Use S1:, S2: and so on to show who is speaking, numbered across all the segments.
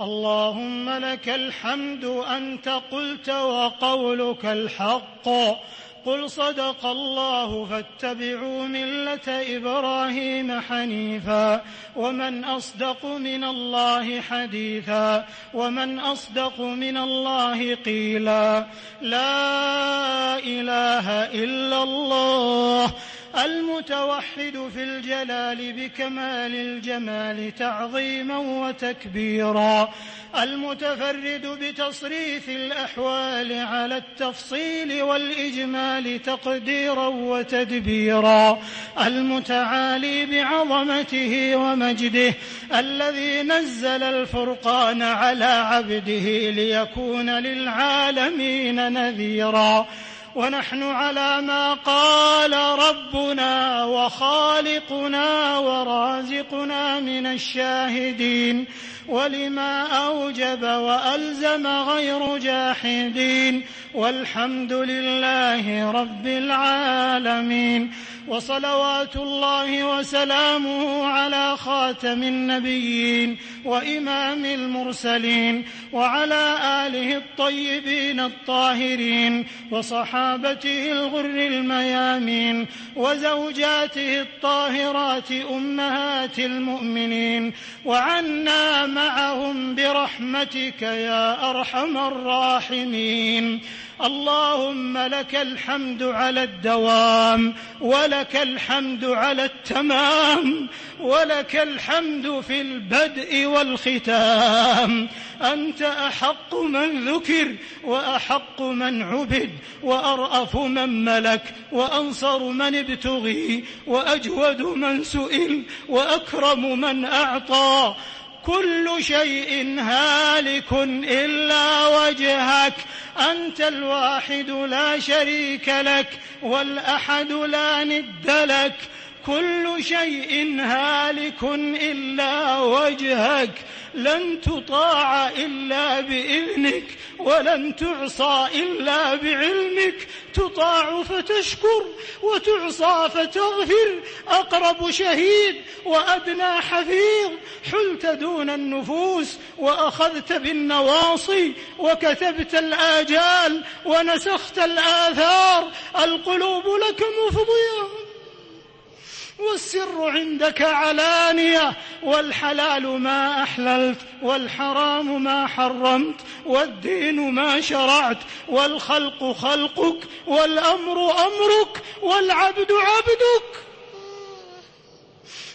S1: اللهم لك الحمد أنت قلت وقولك الحق. قل صدق الله فاتبعوا ملة إبراهيم حنيفا. ومن أصدق من الله حديثا. ومن أصدق من الله قيلا. لا إله إلا الله. المتوحد في الجلال بكمال الجمال تعظيما وتكبيرا. المتفرد بتصريف الأحوال على التفصيل والإجمال تقديرا وتدبيرا. المتعالي بعظمته ومجده الذي نزل الفرقان على عبده ليكون للعالمين نذيرا. ونحن على ما قال ربنا وخالقنا ورازقنا من الشاهدين ولما أوجب وألزم غير جاحدين والحمد لله رب العالمين وصلوات الله وسلامه على خاتم النبيين وإمام المرسلين وعلى آله الطيبين الطاهرين وصحابته الغر الميامين وزوجاته الطاهرات أمهات المؤمنين وعنا معهم برحمتك يا أرحم الراحمين. اللهم لك الحمد على الدوام ولك الحمد على التمام ولك الحمد في البدء والختام. أنت أحق من ذكر وأحق من عبد وأرأف من ملك وأنصر من ابتغي وأجود من سئل وأكرم من أعطى. كل شيء هالك إلا وجهك. أنت الواحد لا شريك لك والأحد لا ند لك. كل شيء هالك إلا وجهك لن تطاع إلا بإذنك ولن تعصى إلا بعلمك. تطاع فتشكر وتعصى فتغفر. أقرب شهيد وأدنى حفيظ. حلت دون النفوس وأخذت بالنواصي. وكتبت الآجال ونسخت الآثار. القلوب لك مفضية. والسر عندك علانية والحلال ما أحللت والحرام ما حرمت والدين ما شرعت والخلق خلقك والأمر أمرك والعبد عبدك.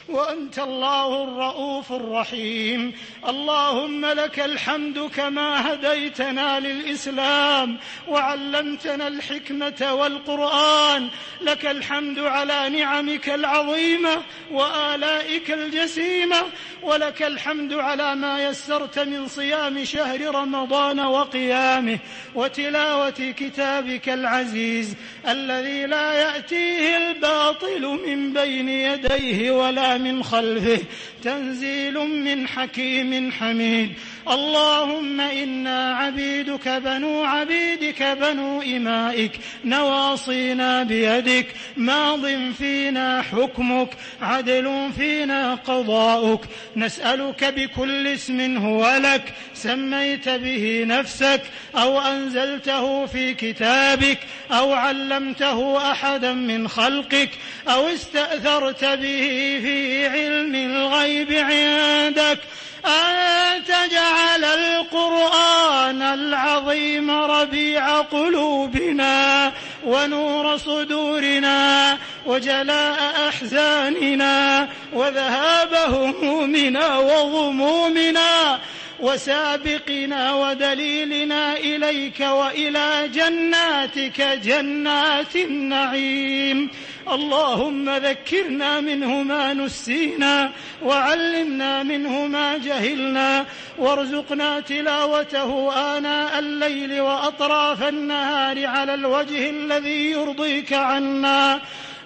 S1: وأنت الله الرؤوف الرحيم. اللهم لك الحمد كما هديتنا للإسلام وعلمتنا الحكمة والقرآن. لك الحمد على نعمك العظيمة وآلائك الجسيمة. ولك الحمد على ما يسرت من صيام شهر رمضان وقيامه وتلاوة كتابك العزيز الذي لا يأتيه الباطل من بين يديه ولا من خلفه تنزيل من حكيم حميد. اللهم إنا عبيدك بنو عبيدك بنو إمائك نواصينا بيدك ماض فينا حكمك عدل فينا قضاؤك. نسألك بكل اسم هو لك سميت به نفسك أو أنزلته في كتابك أو علمته أحدا من خلقك أو استأثرت به في علم الغيب عندك أن تجعل القرآن العظيم ربيع قلوبنا ونور صدورنا وجلاء أحزاننا وذهاب همومنا وغمومنا وسابقنا ودليلنا إليك وإلى جناتك جنات النعيم اللهم ذكرنا منه ما نسينا وعلمنا منه ما جهلنا وارزقنا تلاوته آناء الليل وأطراف النهار على الوجه الذي يرضيك عنا.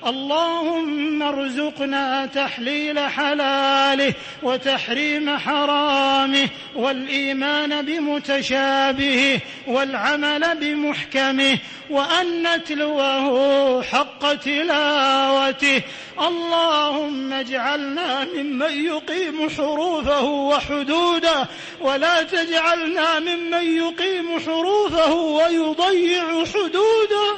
S1: اللهم ارزقنا تحليل حلاله وتحريم حرامه والإيمان بمتشابهه والعمل بمحكمه وأن نتلوه حق تلاوته. اللهم اجعلنا ممن يقيم حروفه وحدوده ولا تجعلنا ممن يقيم حروفه ويضيع حدوده.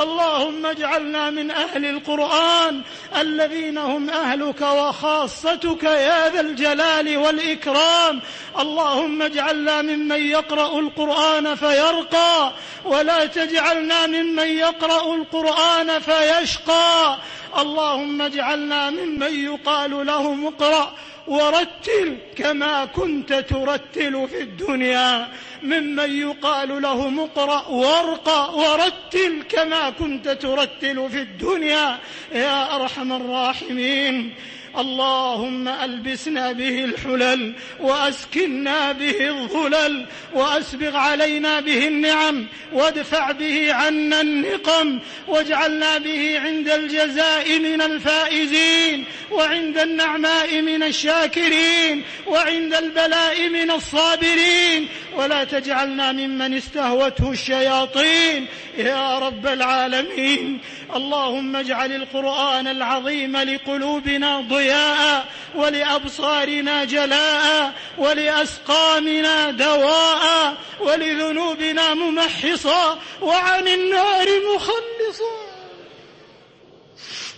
S1: اللهم اجعلنا من أهل القرآن الذين هم أهلك وخاصتك يا ذا الجلال والإكرام. اللهم اجعلنا ممن يقرأ القرآن فيرقى ولا تجعلنا ممن يقرأ القرآن فيشقى. اللهم اجعلنا ممن يقال له اقرأ ورتل كما كنت ترتل في الدنيا. ممن يقال له اقرأ وارقى ورتل كما كنت ترتل في الدنيا. يا أرحم الراحمين. اللهم ألبسنا به الحلل وأسكنا به الظلل وأسبغ علينا به النعم وادفع به عنا النقم واجعلنا به عند الجزاء من الفائزين وعند النعماء من الشاكرين وعند البلاء من الصابرين ولا تجعلنا ممن استهوته الشياطين يا رب العالمين اللهم اجعل القرآن العظيم لقلوبنا ضياء ولأبصارنا جلاء ولأسقامنا دواء ولذنوبنا ممحصا وعن النار مخلصا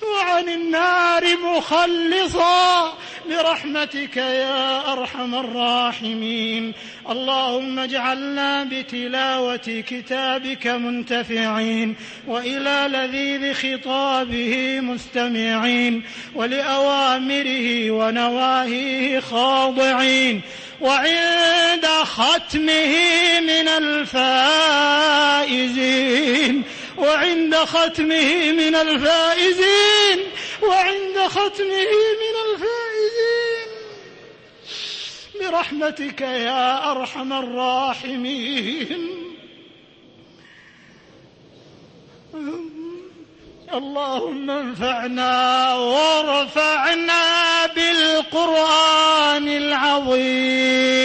S1: وعن النار مخلصا برحمتك يا أرحم الراحمين. اللهم اجعلنا بتلاوة كتابك منتفعين وإلى لذيذ خطابه مستمعين ولأوامره ونواهيه خاضعين. وعند ختمه من الفائزين. وعند ختمه من الفائزين. وعند ختمه من الفائزين. برحمتك يا أرحم الراحمين. اللهم انفعنا وارفعنا بالقرآن العظيم.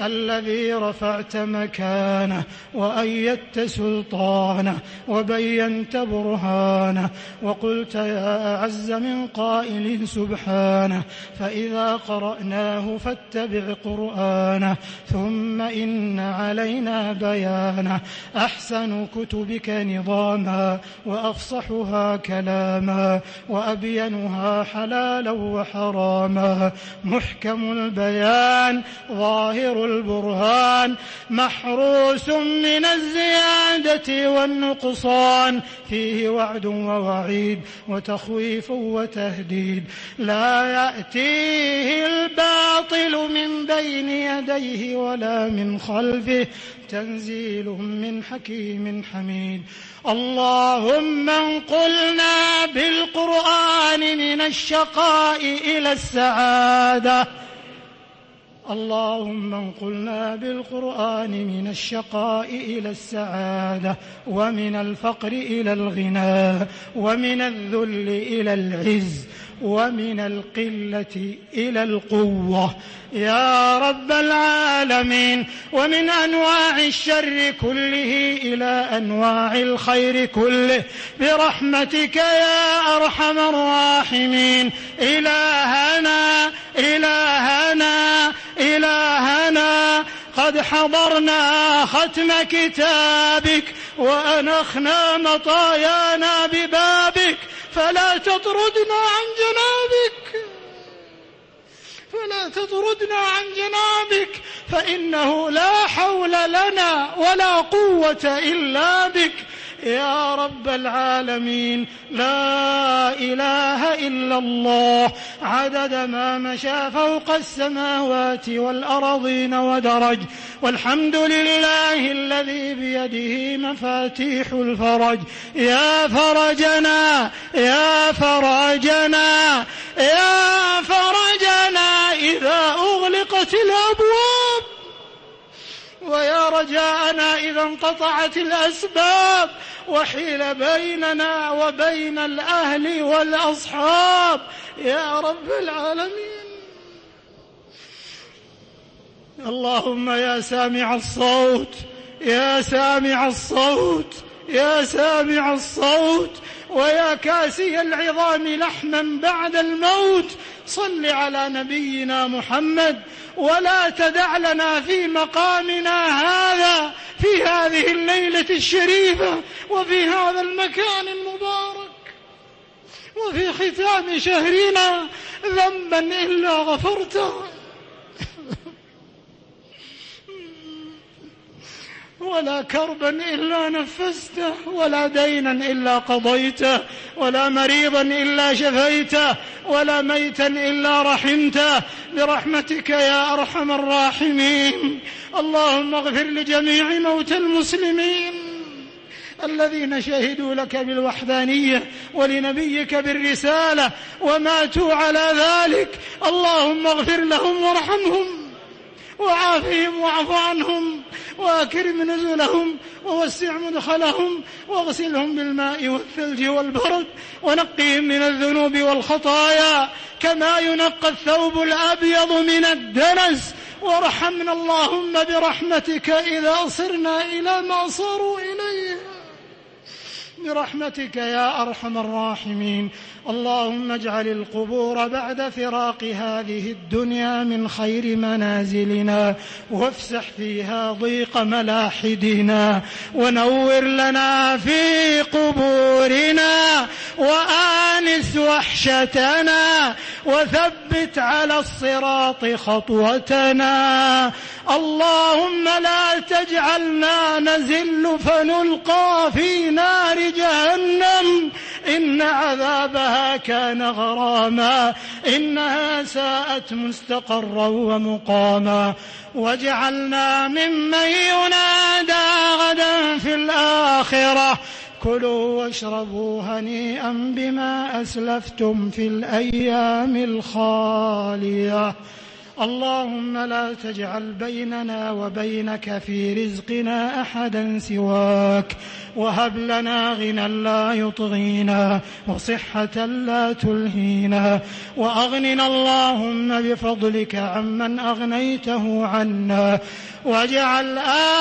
S1: الذي رفعت مكانه وأيدت سلطانه وبينت برهانه وقلت يا أعز من قائل سبحانه فإذا قرأناه فاتبع قرآنه ثم إن علينا بيانه أحسن كتبك نظاما وأفصحها كلاما وأبينها حلالا وحراما محكم البيان ظاهر البرهان محروس من الزيادة والنقصان. فيه وعد ووعيد وتخويف وتهديد. لا يأتيه الباطل من بين يديه ولا من خلفه. تنزيل من حكيم حميد. اللهم انقلنا بالقرآن من الشقاء إلى السعادة. اللهم انقلنا بالقرآن من الشقاء إلى السعادة ومن الفقر إلى الغنى ومن الذل إلى العز ومن القلة إلى القوة. يا رب العالمين ومن أنواع الشر كله إلى أنواع الخير كله. برحمتك يا أرحم الراحمين. إلهنا إلهنا إلهنا قد حضرنا ختم كتابك وأنخنا مطايانا ببابك. فلا تطردنا عن جنابك. فلا تطردنا عن جنابك. فإنه لا حول لنا ولا قوة إلا بك. يا رب العالمين لا إله إلا الله. عدد ما مشى فوق السماوات والأرضين ودرج. والحمد لله الذي بيده مفاتيح الفرج. يا فرجنا يا فرجنا يا فرجنا إذا أغلقت الأبواب ويا رجاءنا إذا انقطعت الأسباب وحيل بيننا وبين الأهل والأصحاب. يا رب العالمين. اللهم يا سامع الصوت يا سامع الصوت يا سامع الصوت ويا كاسي العظام لحما بعد الموت. صل على نبينا محمد ولا تدع لنا في مقامنا هذا في هذه الليلة الشريفة وفي هذا المكان المبارك وفي ختام شهرنا ذنبا إلا غفرته. ولا كربا إلا نفسته ولا دينا إلا قضيته ولا مريضا إلا شفيته ولا ميتا إلا رحمته. برحمتك يا أرحم الراحمين. اللهم اغفر لجميع موتى المسلمين الذين شهدوا لك بالوحدانية ولنبيك بالرسالة وماتوا على ذلك. اللهم اغفر لهم وارحمهم. وعافهم واعف عنهم وأكرم نزلهم ووسع مدخلهم واغسلهم بالماء والثلج والبرد ونقهم من الذنوب والخطايا كما ينقى الثوب الأبيض من الدنس. وارحمنا اللهم برحمتك إذا صرنا إلى ما صاروا إليه. برحمتك يا أرحم الراحمين. اللهم اجعل القبور بعد فراق هذه الدنيا من خير منازلنا وافسح فيها ضيق ملاحدنا ونور لنا في قبورنا وآنس وحشتنا وثبت على الصراط خطوتنا. اللهم لا تجعلنا نزل فنلقى في نار جهنم. إن عذابها كان غراما. إنها ساءت مستقرا ومقاما. واجعلنا ممن ينادى غدا في الآخرة. كلوا واشربوا هنيئا بما أسلفتم في الأيام الخالية. اللهم لا تجعل بيننا وبينك في رزقنا أحدا سواك. وهب لنا غنى لا يطغينا وصحة لا تلهينا. وأغننا اللهم بفضلك عمن أغنيته عنا. واجعل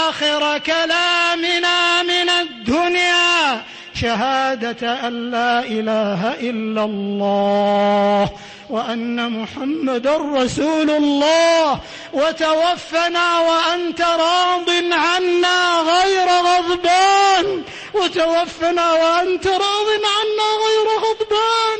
S1: آخر كلامنا من الدنيا شهادة أن لا إله إلا الله وأن محمدا رسول الله وتوفنا وأنت راض عنا غير غضبان. وتوفنا وأنت راض عنا غير غضبان.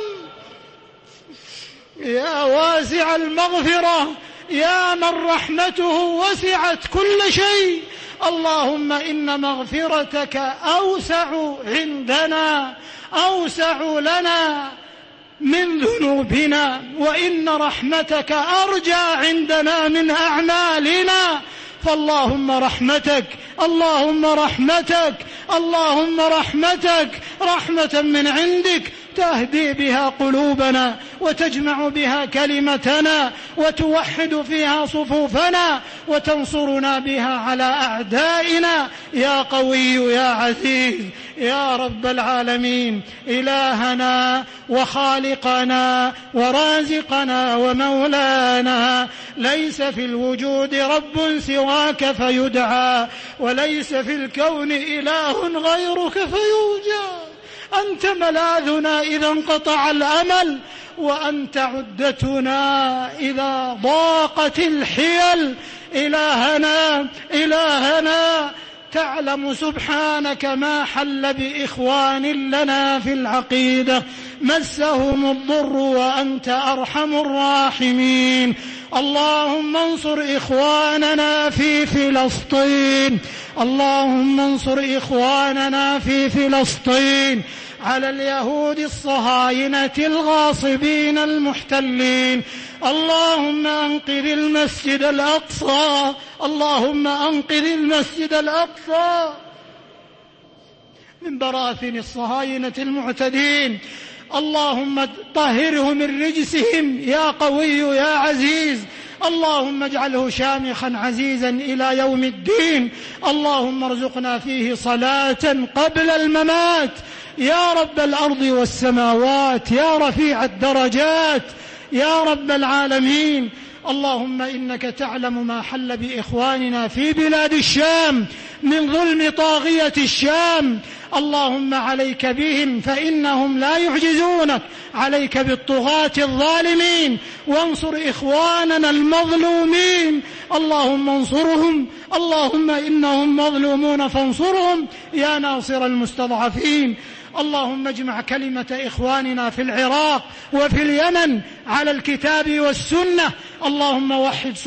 S1: يا واسع المغفرة يا من رحمته وسعت كل شيء اللهم إن مغفرتك أوسع عندنا أوسع لنا من ذنوبنا وإن رحمتك أرجى عندنا من أعمالنا. فاللهم رحمتك اللهم رحمتك اللهم رحمتك رحمة من عندك تهدي بها قلوبنا وتجمع بها كلمتنا وتوحد فيها صفوفنا وتنصرنا بها على أعدائنا. يا قوي يا عزيز يا رب العالمين إلهنا وخالقنا ورازقنا ومولانا. ليس في الوجود رب سواك فيدعى وليس في الكون إله غيرك فيرجى أنت ملاذنا إذا انقطع الأمل وأنت عدتنا إذا ضاقت الحيل. إلهنا إلهنا تعلم سبحانك ما حل بإخوان لنا في العقيدة. مسهم الضر وأنت أرحم الراحمين. اللهم انصر إخواننا في فلسطين. اللهم انصر إخواننا في فلسطين. على اليهود الصهاينة الغاصبين المحتلين. اللهم أنقذ المسجد الأقصى. اللهم أنقذ المسجد الأقصى. من براثن الصهاينة المعتدين. اللهم طهره من رجسهم يا قوي يا عزيز. اللهم اجعله شامخا عزيزا إلى يوم الدين. اللهم ارزقنا فيه صلاة قبل الممات. يا رب الأرض والسماوات يا رفيع الدرجات. يا رب العالمين. اللهم إنك تعلم ما حل بإخواننا في بلاد الشام من ظلم طاغية الشام. اللهم عليك بهم فإنهم لا يعجزونك عليك بالطغاة الظالمين. وانصر إخواننا المظلومين. اللهم انصرهم. اللهم إنهم مظلومون فانصرهم. يا ناصر المستضعفين. اللهم اجمع كلمة إخواننا في العراق وفي اليمن على الكتاب والسنة. اللهم وحد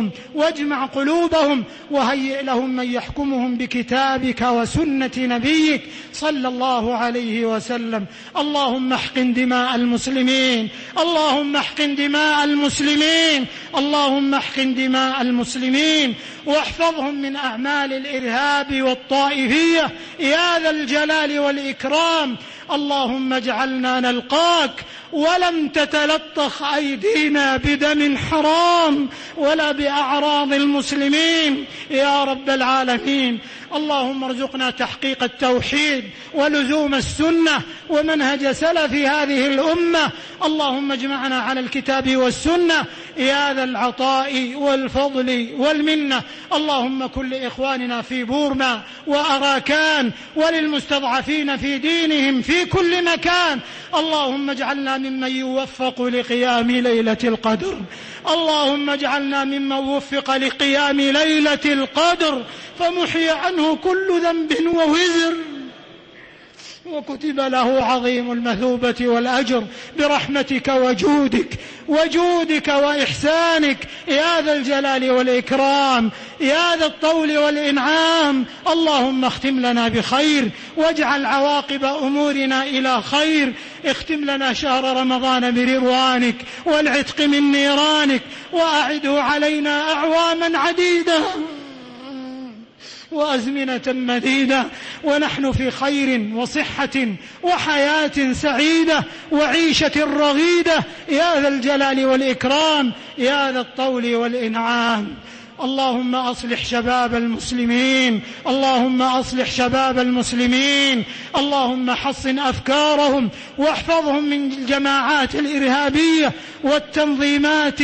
S1: صفوفهم واجمع قلوبهم وهيئ لهم من يحكمهم بكتابك وسنة نبيك صلى الله عليه وسلم. اللهم احقن دماء المسلمين اللهم احقن دماء المسلمين اللهم احقن دماء المسلمين واحفظهم من أعمال الإرهاب والطائفية. يا ذا الجلال والإكرام اللهم اجعلنا نلقاك ولم تتلطخ أيدينا بدم حرام ولا بأعراض المسلمين. يا رب العالمين. اللهم ارزقنا تحقيق التوحيد ولزوم السنة ومنهج سلف هذه الأمة. اللهم اجمعنا على الكتاب والسنة. يا ذا العطاء والفضل والمنة. اللهم كن لإخواننا في بورما وأراكان وللمستضعفين في دينهم في كل مكان. اللهم اجعلنا ممن يوفق لقيام ليلة القدر. اللهم اجعلنا ممن وفق لقيام ليلة القدر فمحي عنه كل ذنب ووزر. وكتب له عظيم المثوبة والأجر برحمتك وجودك وجودك وإحسانك. يا ذا الجلال والإكرام يا ذا الطول والإنعام. اللهم اختم لنا بخير واجعل عواقب أمورنا إلى خير. اختم لنا شهر رمضان برضوانك والعتق من نيرانك وأعده علينا أعواما عديدة. وأزمنة مديدة ونحن في خير وصحة وحياة سعيدة وعيشة رغيدة. يا ذا الجلال والإكرام يا ذا الطول والإنعام. اللهم أصلح شباب المسلمين اللهم أصلح شباب المسلمين اللهم حصن أفكارهم واحفظهم من الجماعات الإرهابية والتنظيمات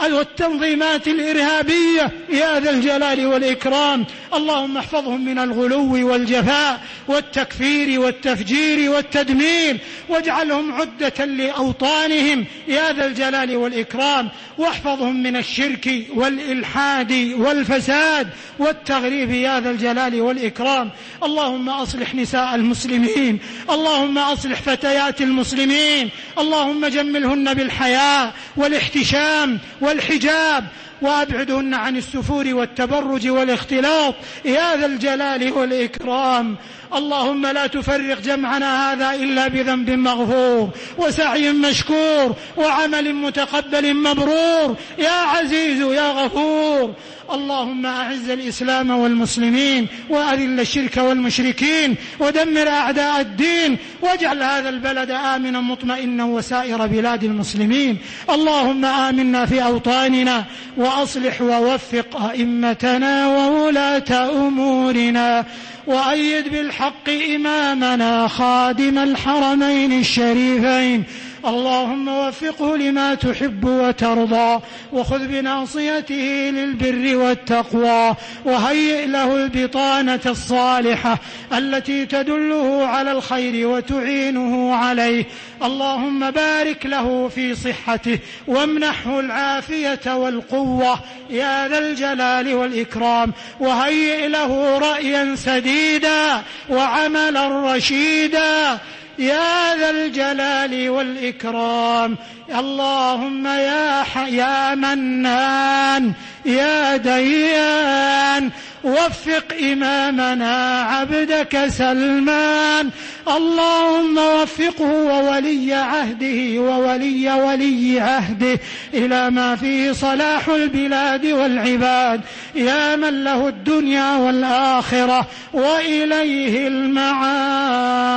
S1: والتنظيمات الإرهابية يا ذا الجلال والإكرام. اللهم احفظهم من الغلو والجفاء والتكفير والتفجير والتدمير. واجعلهم عدة لأوطانهم يا ذا الجلال والإكرام. واحفظهم من الشرك والإلحاد والفساد والتغريب يا ذا الجلال والإكرام. اللهم أصلح نساء المسلمين. اللهم أصلح فتيات المسلمين. اللهم جملهن بالحياء والاحتشام والحجاب وابعدهن عن السفور والتبرج والاختلاط. يا ذا الجلال والإكرام. اللهم لا تفرق جمعنا هذا إلا بذنب مغفور وسعي مشكور وعمل متقبل مبرور. يا عزيز يا غفور. اللهم أعز الإسلام والمسلمين وأذل الشرك والمشركين ودمر أعداء الدين واجعل هذا البلد آمنا مطمئنا وسائر بلاد المسلمين. اللهم آمنا في أوطاننا وأصلح ووفق أئمتنا وولاة أمورنا وأيد بالحق إمامنا خادم الحرمين الشريفين اللهم وفقه لما تحب وترضى وخذ بناصيته للبر والتقوى وهيئ له البطانة الصالحة التي تدله على الخير وتعينه عليه. اللهم بارك له في صحته وامنحه العافية والقوة يا ذا الجلال والإكرام. وهيئ له رأيا سديدا وعملا رشيدا. يا ذا الجلال والإكرام اللهم يا يا منان يا ديان وفق إمامنا عبدك سلمان. اللهم وفقه وولي عهده وولي ولي عهده إلى ما فيه صلاح البلاد والعباد. يا من له الدنيا والآخرة وإليه المعاد.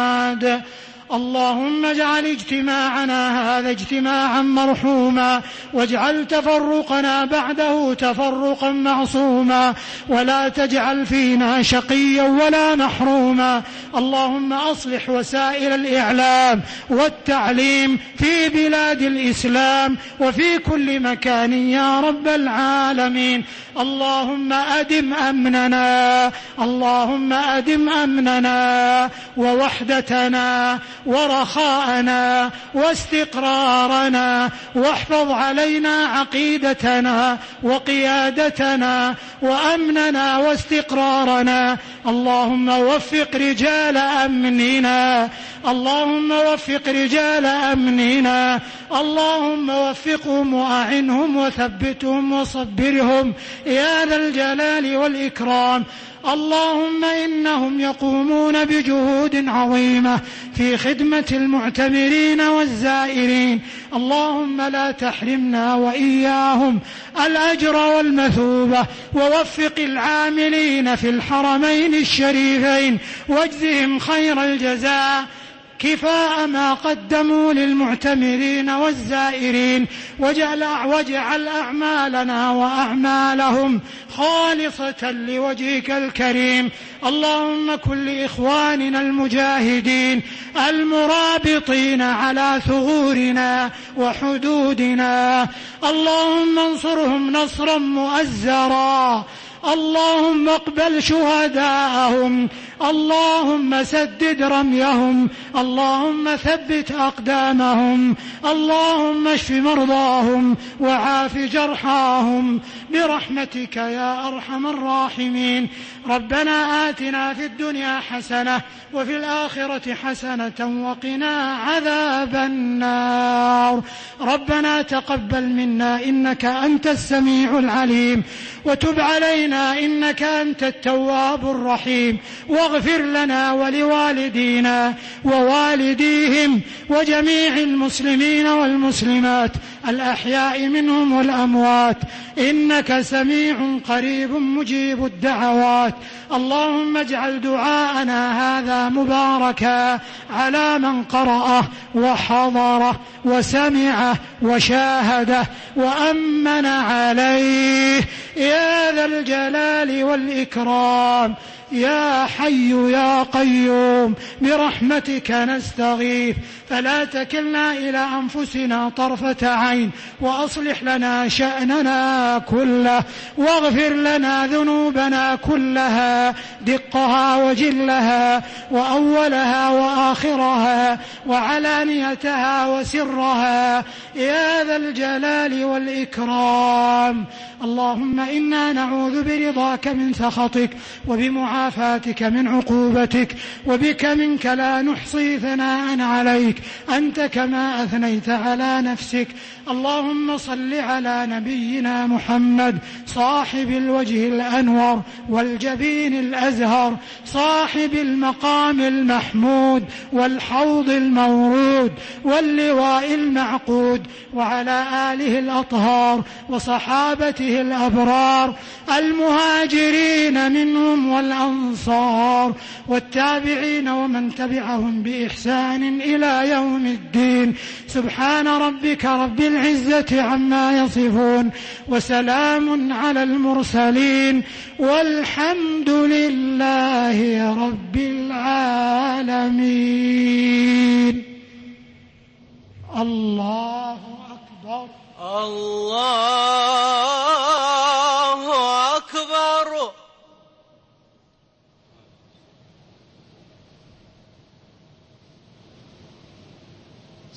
S1: اللهم اجعل اجتماعنا هذا اجتماعا مرحوما واجعل تفرقنا بعده تفرقا معصوما ولا تجعل فينا شقيا ولا محروما. اللهم أصلح وسائل الإعلام والتعليم في بلاد الإسلام وفي كل مكان يا رب العالمين. اللهم أدم أمننا اللهم أدم أمننا ووحدتنا ورخاءنا واستقرارنا واحفظ علينا عقيدتنا وقيادتنا وأمننا واستقرارنا. اللهم وفق رجال أمننا. اللهم وفق رجال أمننا. اللهم وفقهم وأعنهم وثبتهم وصبرهم. يا ذا الجلال والإكرام. اللهم إنهم يقومون بجهود عظيمة في خدمة المعتمرين والزائرين. اللهم لا تحرمنا وإياهم. الأجر والمثوبة. ووفق العاملين في الحرمين الشريفين. واجزهم خير الجزاء. كفاء ما قدموا للمعتمرين والزائرين. واجعل, واجعل أعمالنا وأعمالهم خالصة لوجهك الكريم. اللهم كن لإخواننا المجاهدين المرابطين على ثغورنا وحدودنا. اللهم انصرهم نصرا مؤزرا. اللهم اقبل شهداءهم. اللهم سدد رميهم اللهم ثبت أقدامهم اللهم اشف مرضاهم وعاف جرحاهم. برحمتك يا أرحم الراحمين. ربنا آتنا في الدنيا حسنة وفي الآخرة حسنة وقنا عذاب النار. ربنا تقبل منا إنك أنت السميع العليم. وتب علينا إنك أنت التواب الرحيم. واغفر لنا ولوالدينا ووالديهم وجميع المسلمين والمسلمات الأحياء منهم والأموات. إنك سميع قريب مجيب الدعوات. اللهم اجعل دعاءنا هذا مباركا على من قرأه وحضره وسمعه وشاهده وأمن عليه. يا ذا الجلال والإكرام. يا حي يا قيوم برحمتك نستغيث. فلا تكلنا إلى أنفسنا طرفة عين وأصلح لنا شأننا كله واغفر لنا ذنوبنا كلها دقها وجلها وأولها وآخرها وعلانيتها وسرها. يا ذا الجلال والإكرام. اللهم إنا نعوذ برضاك من سخطك وبمعافاتك من عقوبتك وبك منك لا نحصي ثناء عليك. أنت كما أثنيت على نفسك اللهم صل على نبينا محمد صاحب الوجه الأنور والجبين الأزهر صاحب المقام المحمود والحوض المورود واللواء المعقود وعلى آله الأطهار وصحابته الأبرار المهاجرين منهم والأنصار والتابعين ومن تبعهم بإحسان إلى يوم الدين. سبحان ربك رب العزة عما يصفون وسلام على المرسلين والحمد لله رب العالمين. الله أكبر.
S2: الله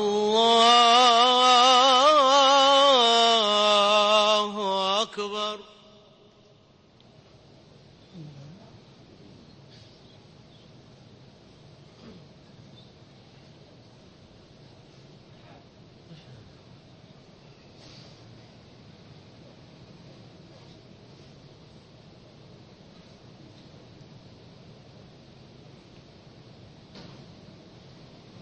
S2: الله